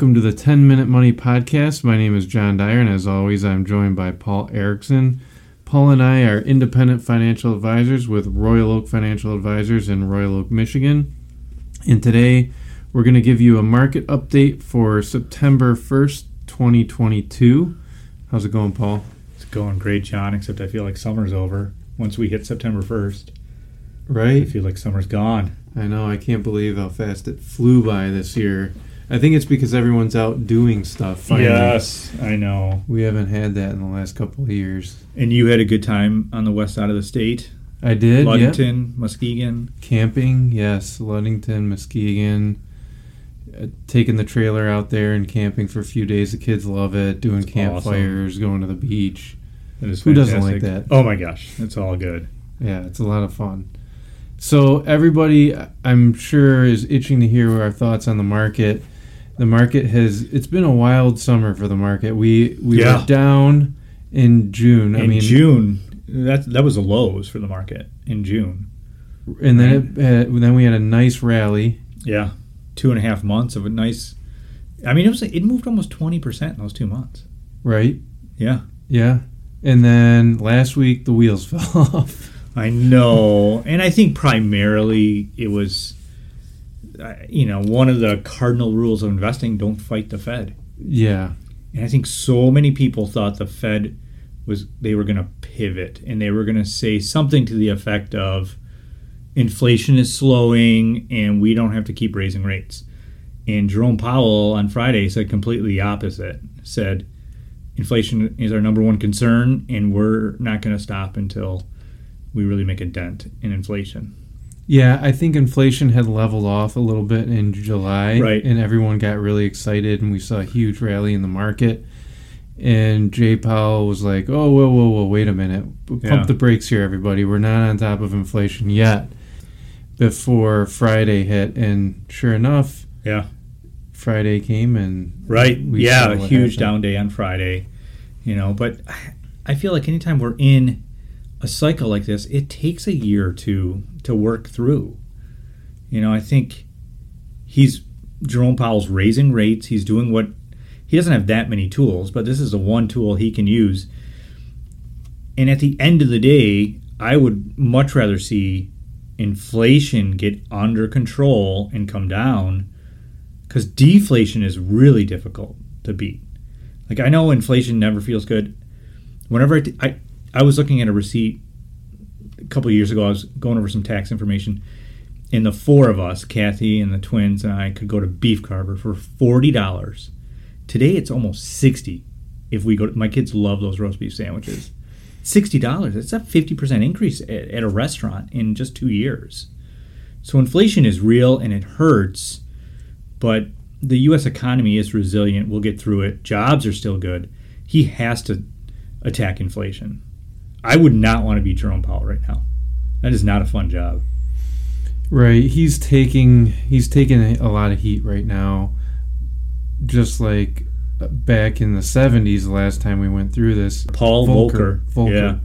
Welcome to the 10 Minute Money Podcast. My name is John Dyer, and as always, I'm joined by Paul Erickson. Paul and I are independent financial advisors with Royal Oak Financial Advisors in Royal Oak, Michigan. And today, we're going to give you a market update for September 1st, 2022. How's it going, Paul? It's going great, John, except I feel like summer's over once we hit September 1st. Right? I feel like summer's gone. I know, I can't believe how fast it flew by this year. I think it's because everyone's out doing stuff. Finally. Yes, I know. We haven't had that in the last couple of years. And you had a good time on the west side of the state? I did, yep. Ludington, Muskegon. Camping, yes. Ludington, Muskegon. Uh, taking the trailer out there and camping for a few days. The kids love it. Doing That's campfires, going to the beach. Who doesn't like that? Oh my gosh, it's all good. Yeah, it's a lot of fun. So everybody, I'm sure, is itching to hear our thoughts on the market. The market has it's been a wild summer for the market. We we Yeah. were down in June. I in mean, June, that that was the lows for the market in June. and then it had, then we had a nice rally. Yeah, two and a half months of a nice. I mean, it was it moved almost twenty percent in those two months. Right? Yeah, Yeah. And then last week the wheels fell off. I know, and I think primarily it was, uh, you know, one of the cardinal rules of investing: don't fight the Fed. Yeah. And I think so many people thought the Fed was they were going to pivot and they were going to say something to the effect of inflation is slowing and we don't have to keep raising rates. And Jerome Powell on Friday said completely the opposite. Said inflation is our number one concern and we're not going to stop until we really make a dent in inflation. Yeah, I think inflation had leveled off a little bit in July. Right. And everyone got really excited and we saw a huge rally in the market. And Jay Powell was like, Oh, whoa, whoa, whoa, wait a minute. Pump Yeah. the brakes here, everybody. We're not on top of inflation yet. Before Friday hit. And sure enough, Yeah. Friday came and Right. we yeah, saw a huge happened. down day on Friday. You know, but I feel like anytime we're in a cycle like this, it takes a year or two to work through. You know, I think he's Jerome Powell's raising rates. He's doing what he doesn't have that many tools, but this is the one tool he can use. And at the end of the day, I would much rather see inflation get under control and come down because deflation is really difficult to beat. Like I know inflation never feels good. Whenever I, t- I, I was looking at a receipt a couple years ago, I was going over some tax information, and the four of us, Kathy and the twins and I, could go to Beef Carver for forty dollars. Today it's almost sixty. If we go, to, my kids love those roast beef sandwiches. Sixty dollars. That's a fifty percent increase at, at a restaurant in just two years. So inflation is real and it hurts but the U.S. economy is resilient. We'll get through it. Jobs are still good. He has to attack inflation. I would not want to be Jerome Powell right now. That is not a fun job. Right. He's taking he's taking a lot of heat right now. Just like back in the 70s the last time we went through this. Paul Volcker. Volcker Yeah.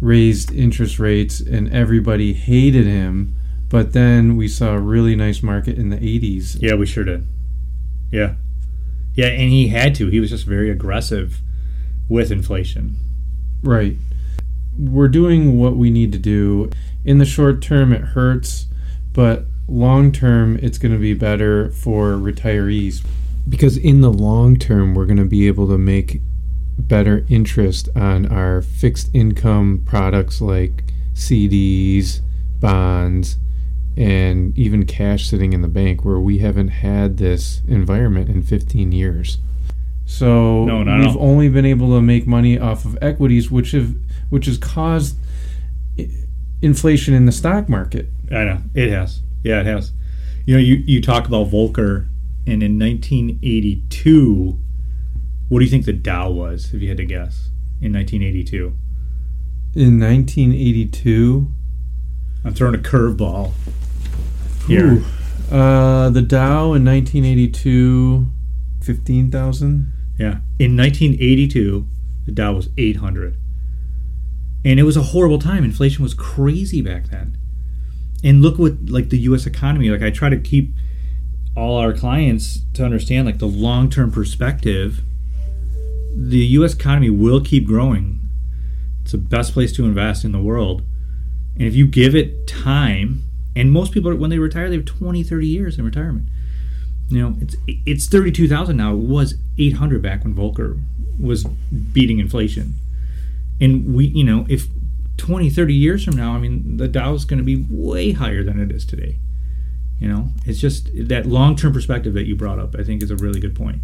raised interest rates and everybody hated him, but then we saw a really nice market in the 80s. Yeah, we sure did. Yeah. Yeah, and he had to. He was just very aggressive with inflation. Right. We're doing what we need to do. In the short term it hurts, but long term it's going to be better for retirees because in the long term we're going to be able to make better interest on our fixed income products like CDs, bonds, and even cash sitting in the bank where we haven't had this environment in 15 years. So No, we've only been able to make money off of equities which have which has caused inflation in the stock market. I know. It has. Yeah, it has. You know, you, you talk about Volcker, and in 1982, what do you think the Dow was, if you had to guess, in 1982? In 1982, I'm throwing a curveball here. Ooh. Uh, the Dow in 1982, 15,000. Yeah. In 1982, the Dow was 800. And it was a horrible time. Inflation was crazy back then. And look what like the US economy, like I try to keep all our clients to understand like the long term perspective. The U.S. economy will keep growing. It's the best place to invest in the world. And if you give it time, and most people, when they retire, they have 20, 30 years in retirement. You know, it's it's 32,000 now. It was 800 back when Volcker was beating inflation. And we, you know, if 20, 30 years from now, I mean, the Dow is going to be way higher than it is today. You know, it's just that long term perspective that you brought up, I think, is a really good point.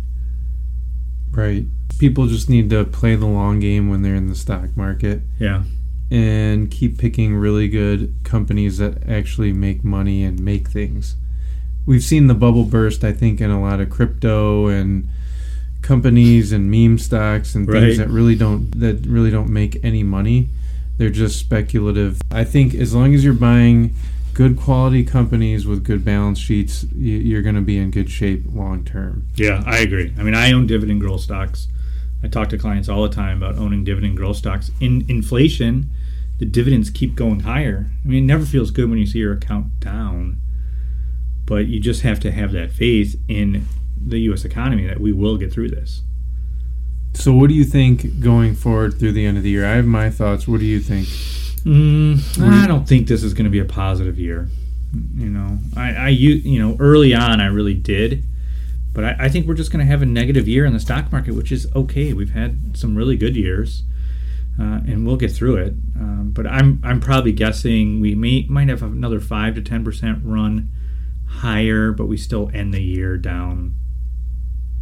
Right. People just need to play the long game when they're in the stock market Yeah. and keep picking really good companies that actually make money and make things. We've seen the bubble burst, I think, in a lot of crypto and companies and meme stocks and things Right. that really don't that really don't make any money. They're just speculative. I think as long as you're buying good quality companies with good balance sheets, you're going to be in good shape long term. Yeah, I agree. I mean, I own dividend growth stocks. I talk to clients all the time about owning dividend growth stocks. In inflation, the dividends keep going higher. I mean, it never feels good when you see your account down, but you just have to have that faith in the U.S. economy that we will get through this. So, what do you think going forward through the end of the year? I have my thoughts. What do you think? Mm, do you- I don't think this is going to be a positive year. You know, I, I you, you know, early on I really did, but I, I think we're just going to have a negative year in the stock market, which is okay. We've had some really good years, uh, and we'll get through it. Um, but I'm I'm probably guessing we may might have another five to ten percent run higher, but we still end the year down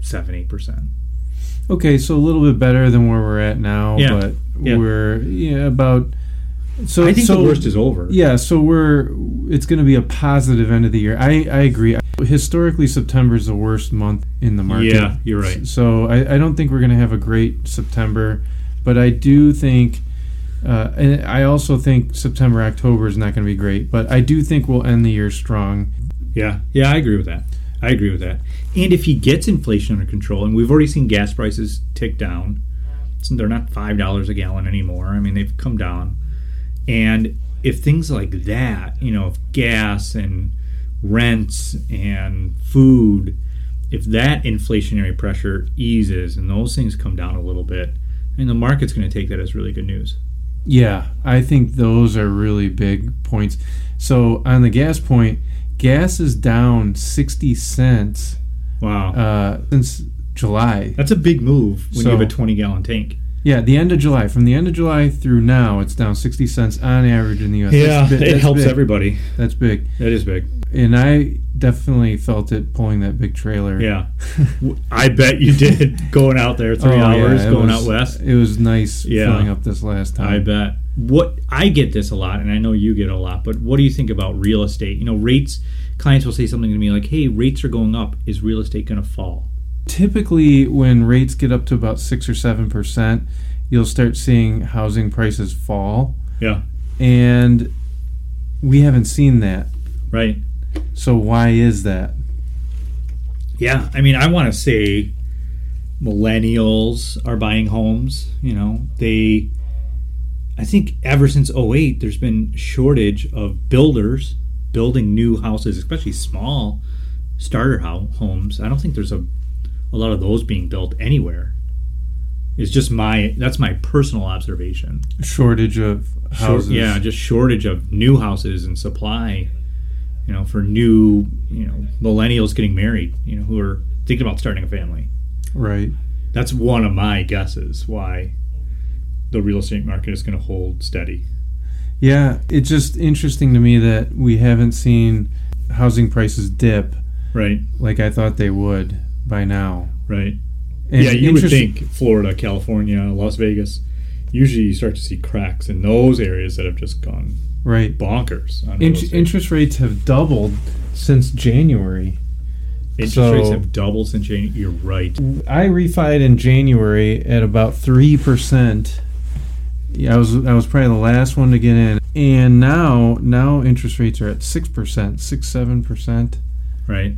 seven eight percent. Okay, so a little bit better than where we're at now, Yeah. but Yeah. we're yeah about. So I think so, the worst is over. Yeah, so we're it's going to be a positive end of the year. I I agree. Historically, September is the worst month in the market. Yeah, you're right. So I, I don't think we're going to have a great September, but I do think, uh, and I also think September October is not going to be great. But I do think we'll end the year strong. Yeah, yeah, I agree with that. I agree with that. And if he gets inflation under control, and we've already seen gas prices tick down, they're not five dollars a gallon anymore. I mean, they've come down. And if things like that, you know, if gas and rents and food, if that inflationary pressure eases and those things come down a little bit, I mean, the market's going to take that as really good news. Yeah, I think those are really big points. So on the gas point, gas is down sixty cents Wow, uh, since July. that's a big move when you have a twenty gallon tank. Yeah, the end of July. From the end of July through now, it's down sixty cents on average in the U.S. Yeah, it helps big. everybody. That's big, That is big. and I definitely felt it pulling that big trailer. Yeah, I bet you did. Going out there three Oh, hours, it going was- out west. It was nice Yeah. filling up this last time. I bet. What I get this a lot, and I know you get a lot. But what do you think about real estate? You know, rates. Clients will say something to me like, "Hey, rates are going up. Is real estate going to fall?" Typically, when rates get up to about six or seven percent, you'll start seeing housing prices fall, Yeah, and we haven't seen that. right. So why is that? Yeah, I mean, I want to say millennials are buying homes. You know, they. I think ever since 08, there's been shortage of builders building new houses, especially small starter ho- homes. I don't think there's a a lot of those being built anywhere. It's just my that's my personal observation. Shortage of Short- houses. yeah, just shortage of new houses and supply. You know, for new you know millennials getting married. You know, who are thinking about starting a family. Right. That's one of my guesses why the real estate market is going to hold steady. Yeah, it's just interesting to me that we haven't seen housing prices dip Right, like I thought they would by now. right. And yeah, you would think Florida, California, Las Vegas. Usually, you start to see cracks in those areas that have just gone right. bonkers. On In- interest rates have doubled since January. Interest so- rates have doubled since January. You're right. I refied in January at about three percent. Yeah, I was I was probably the last one to get in, and now now interest rates are at six percent, six seven percent. Right.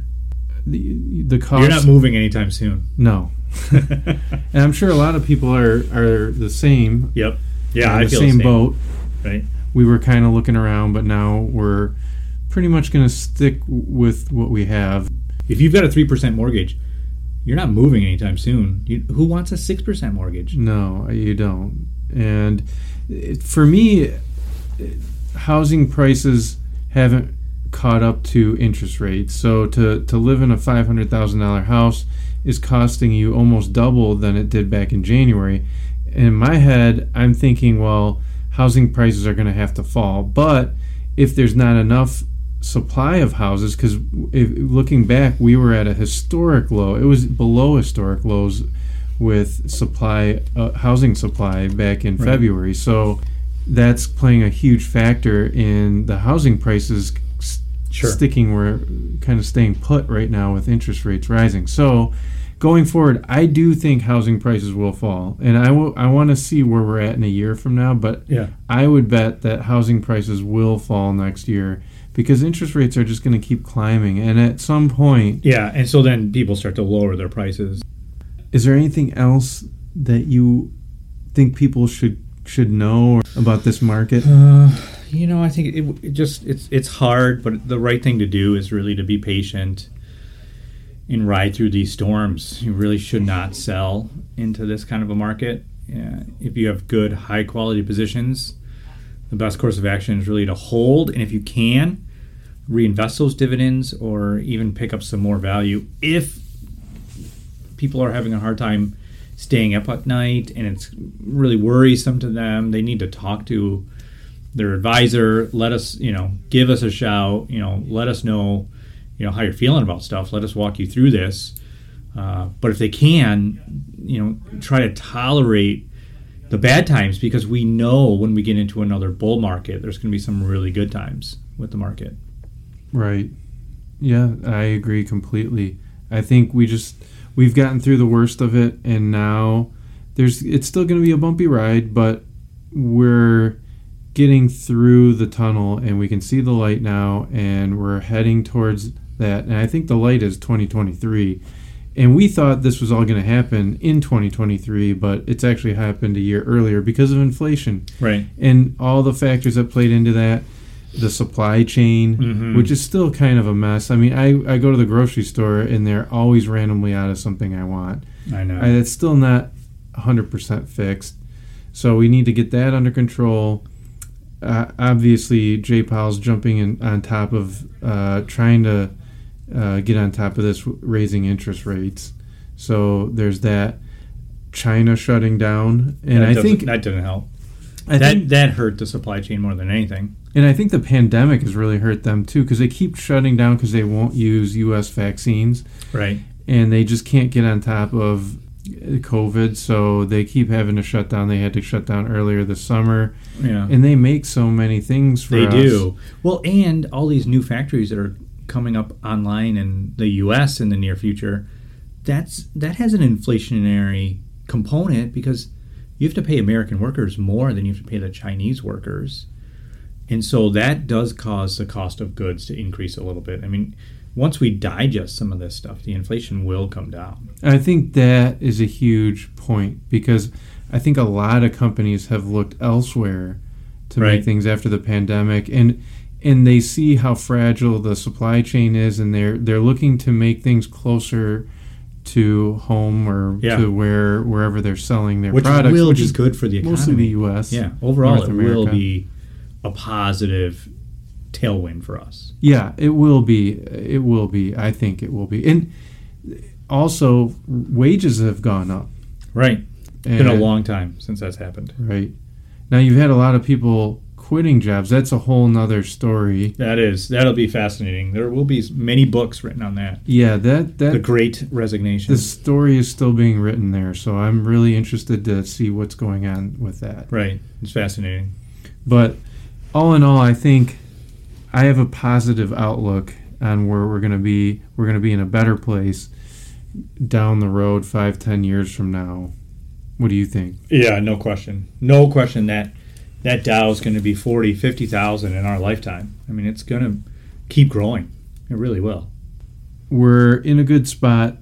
The the cost You're not moving anytime soon. no, and I'm sure a lot of people are are the same. Yep. Yeah, I the feel same, the same boat. Right. We were kind of looking around, but now we're pretty much going to stick with what we have. If you've got a three percent mortgage, you're not moving anytime soon. You, who wants a six percent mortgage? No, uh, you don't. And it, for me, it- housing prices haven't caught up to interest rates. So to, to live in a $500,000 house is costing you almost double than it did back in January. And In my head, I'm thinking, well, housing prices are going to have to fall. But if there's not enough supply of houses, because looking back, we were at a historic low. It was below historic lows with supply, uh, housing supply back in Right. February. So that's playing a huge factor in the housing prices Sure. sticking where kind of staying put right now with interest rates rising. So going forward, I do think housing prices will fall, and I will. I want to see where we're at in a year from now, but Yeah. I would bet that housing prices will fall next year because interest rates are just going to keep climbing, and at some point, Yeah, and so then people start to lower their prices. is there anything else that you think people should should know about this market? Uh, you know, I think it, it just it's it's hard, but the right thing to do is really to be patient and ride through these storms. You really should not sell into this kind of a market. Yeah, if you have good, high quality positions, the best course of action is really to hold, and if you can, reinvest those dividends or even pick up some more value. If people are having a hard time staying up at night and it's really worrisome to them, they need to talk to their advisor. Let us, you know, give us a shout. You know, let us know, you know, how you're feeling about stuff. Let us walk you through this. Uh, but if they can, you know, try to tolerate the bad times because we know when we get into another bull market, there's going to be some really good times with the market. Right. Yeah, I agree completely. I think we just we've gotten through the worst of it and now there's it's still going to be a bumpy ride, but we're getting through the tunnel and we can see the light now and we're heading towards that. And I think the light is 2023. And we thought this was all going to happen in 2023, but it's actually happened a year earlier because of inflation Right. and all the factors that played into that the supply chain Mhm. which is still kind of a mess i mean I, I go to the grocery store and they're always randomly out of something i want I know. I, it's still not 100% fixed so we need to get that under control uh, obviously Jay Powell's jumping in on top of uh, trying to uh, get on top of this raising interest rates so there's that China shutting down and That I think that didn't help. I that think that hurt the supply chain more than anything. And I think the pandemic has really hurt them too because they keep shutting down because they won't use U.S. vaccines Right. and they just can't get on top of COVID. So they keep having to shut down. They had to shut down earlier this summer, Yeah. and they make so many things for They us. do. Well, and all these new factories that are coming up online in the U.S. in the near future, that's that has an inflationary component because you have to pay American workers more than you have to pay the Chinese workers, and so that does cause the cost of goods to increase a little bit. I mean, once we digest some of this stuff, the inflation will come down. I think that is a huge point because I think a lot of companies have looked elsewhere to Right. make things after the pandemic and and they see how fragile the supply chain is and they're they're looking to make things closer to home or Yeah. to where wherever they're selling their Which products will which be is good for the economy. mostly the US. Yeah, overall, North it will be a positive tailwind for us. Yeah, it will be. It will be. I think it will be. And also wages have gone up. Right. It's been a long time since that's happened. Right. Now you've had a lot of people quitting jobs. That's a whole nother story. That is. That'll be fascinating. There will be many books written on that. Yeah, that that The Great Resignation. the story is still being written there. So I'm really interested to see what's going on with that. right. It's fascinating. But all in all, I think I have a positive outlook on where we're going to be. We're going to be in a better place down the road, five, ten years from now. What do you think? Yeah, no question. No question that that Dow is going to be 40, 50,000 in our lifetime. I mean, it's going to keep growing. It really will. We're in a good spot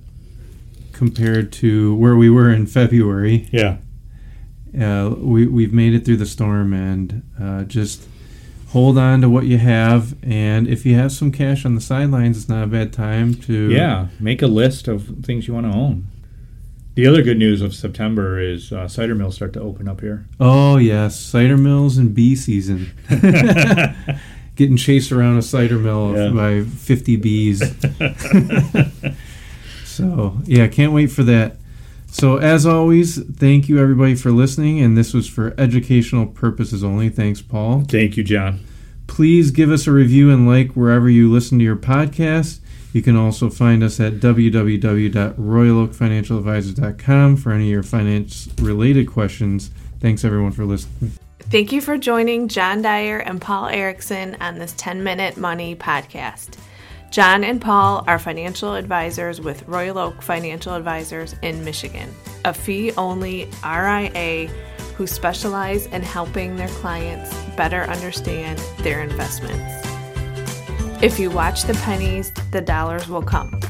compared to where we were in February. Yeah. uh, we we've made it through the storm and uh, just hold on to what you have, and if you have some cash on the sidelines, it's not a bad time to Yeah, make a list of things you want to own. The other good news of September is uh, cider mills start to open up here. Oh yes, cider mills and bee season. Getting chased around a cider mill Yeah. by fifty bees. So yeah, can't wait for that. So as always, thank you everybody for listening, and this was for educational purposes only. Thanks, Paul. Thank you, John. Please give us a review and like wherever you listen to your podcast. You can also find us at www.royaloakfinancialadvisors.com for any of your finance related questions. Thanks everyone for listening. Thank you for joining John Dyer and Paul Erickson on this 10 Minute Money podcast. John and Paul are financial advisors with Royal Oak Financial Advisors in Michigan, a fee only RIA who specialize in helping their clients better understand their investments. If you watch the pennies, the dollars will come.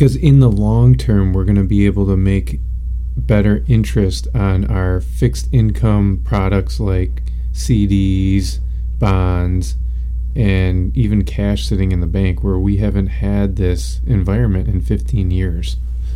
Because in the long term we're going to be able to make better interest on our fixed income products like CDs, bonds, and even cash sitting in the bank where we haven't had this environment in 15 years.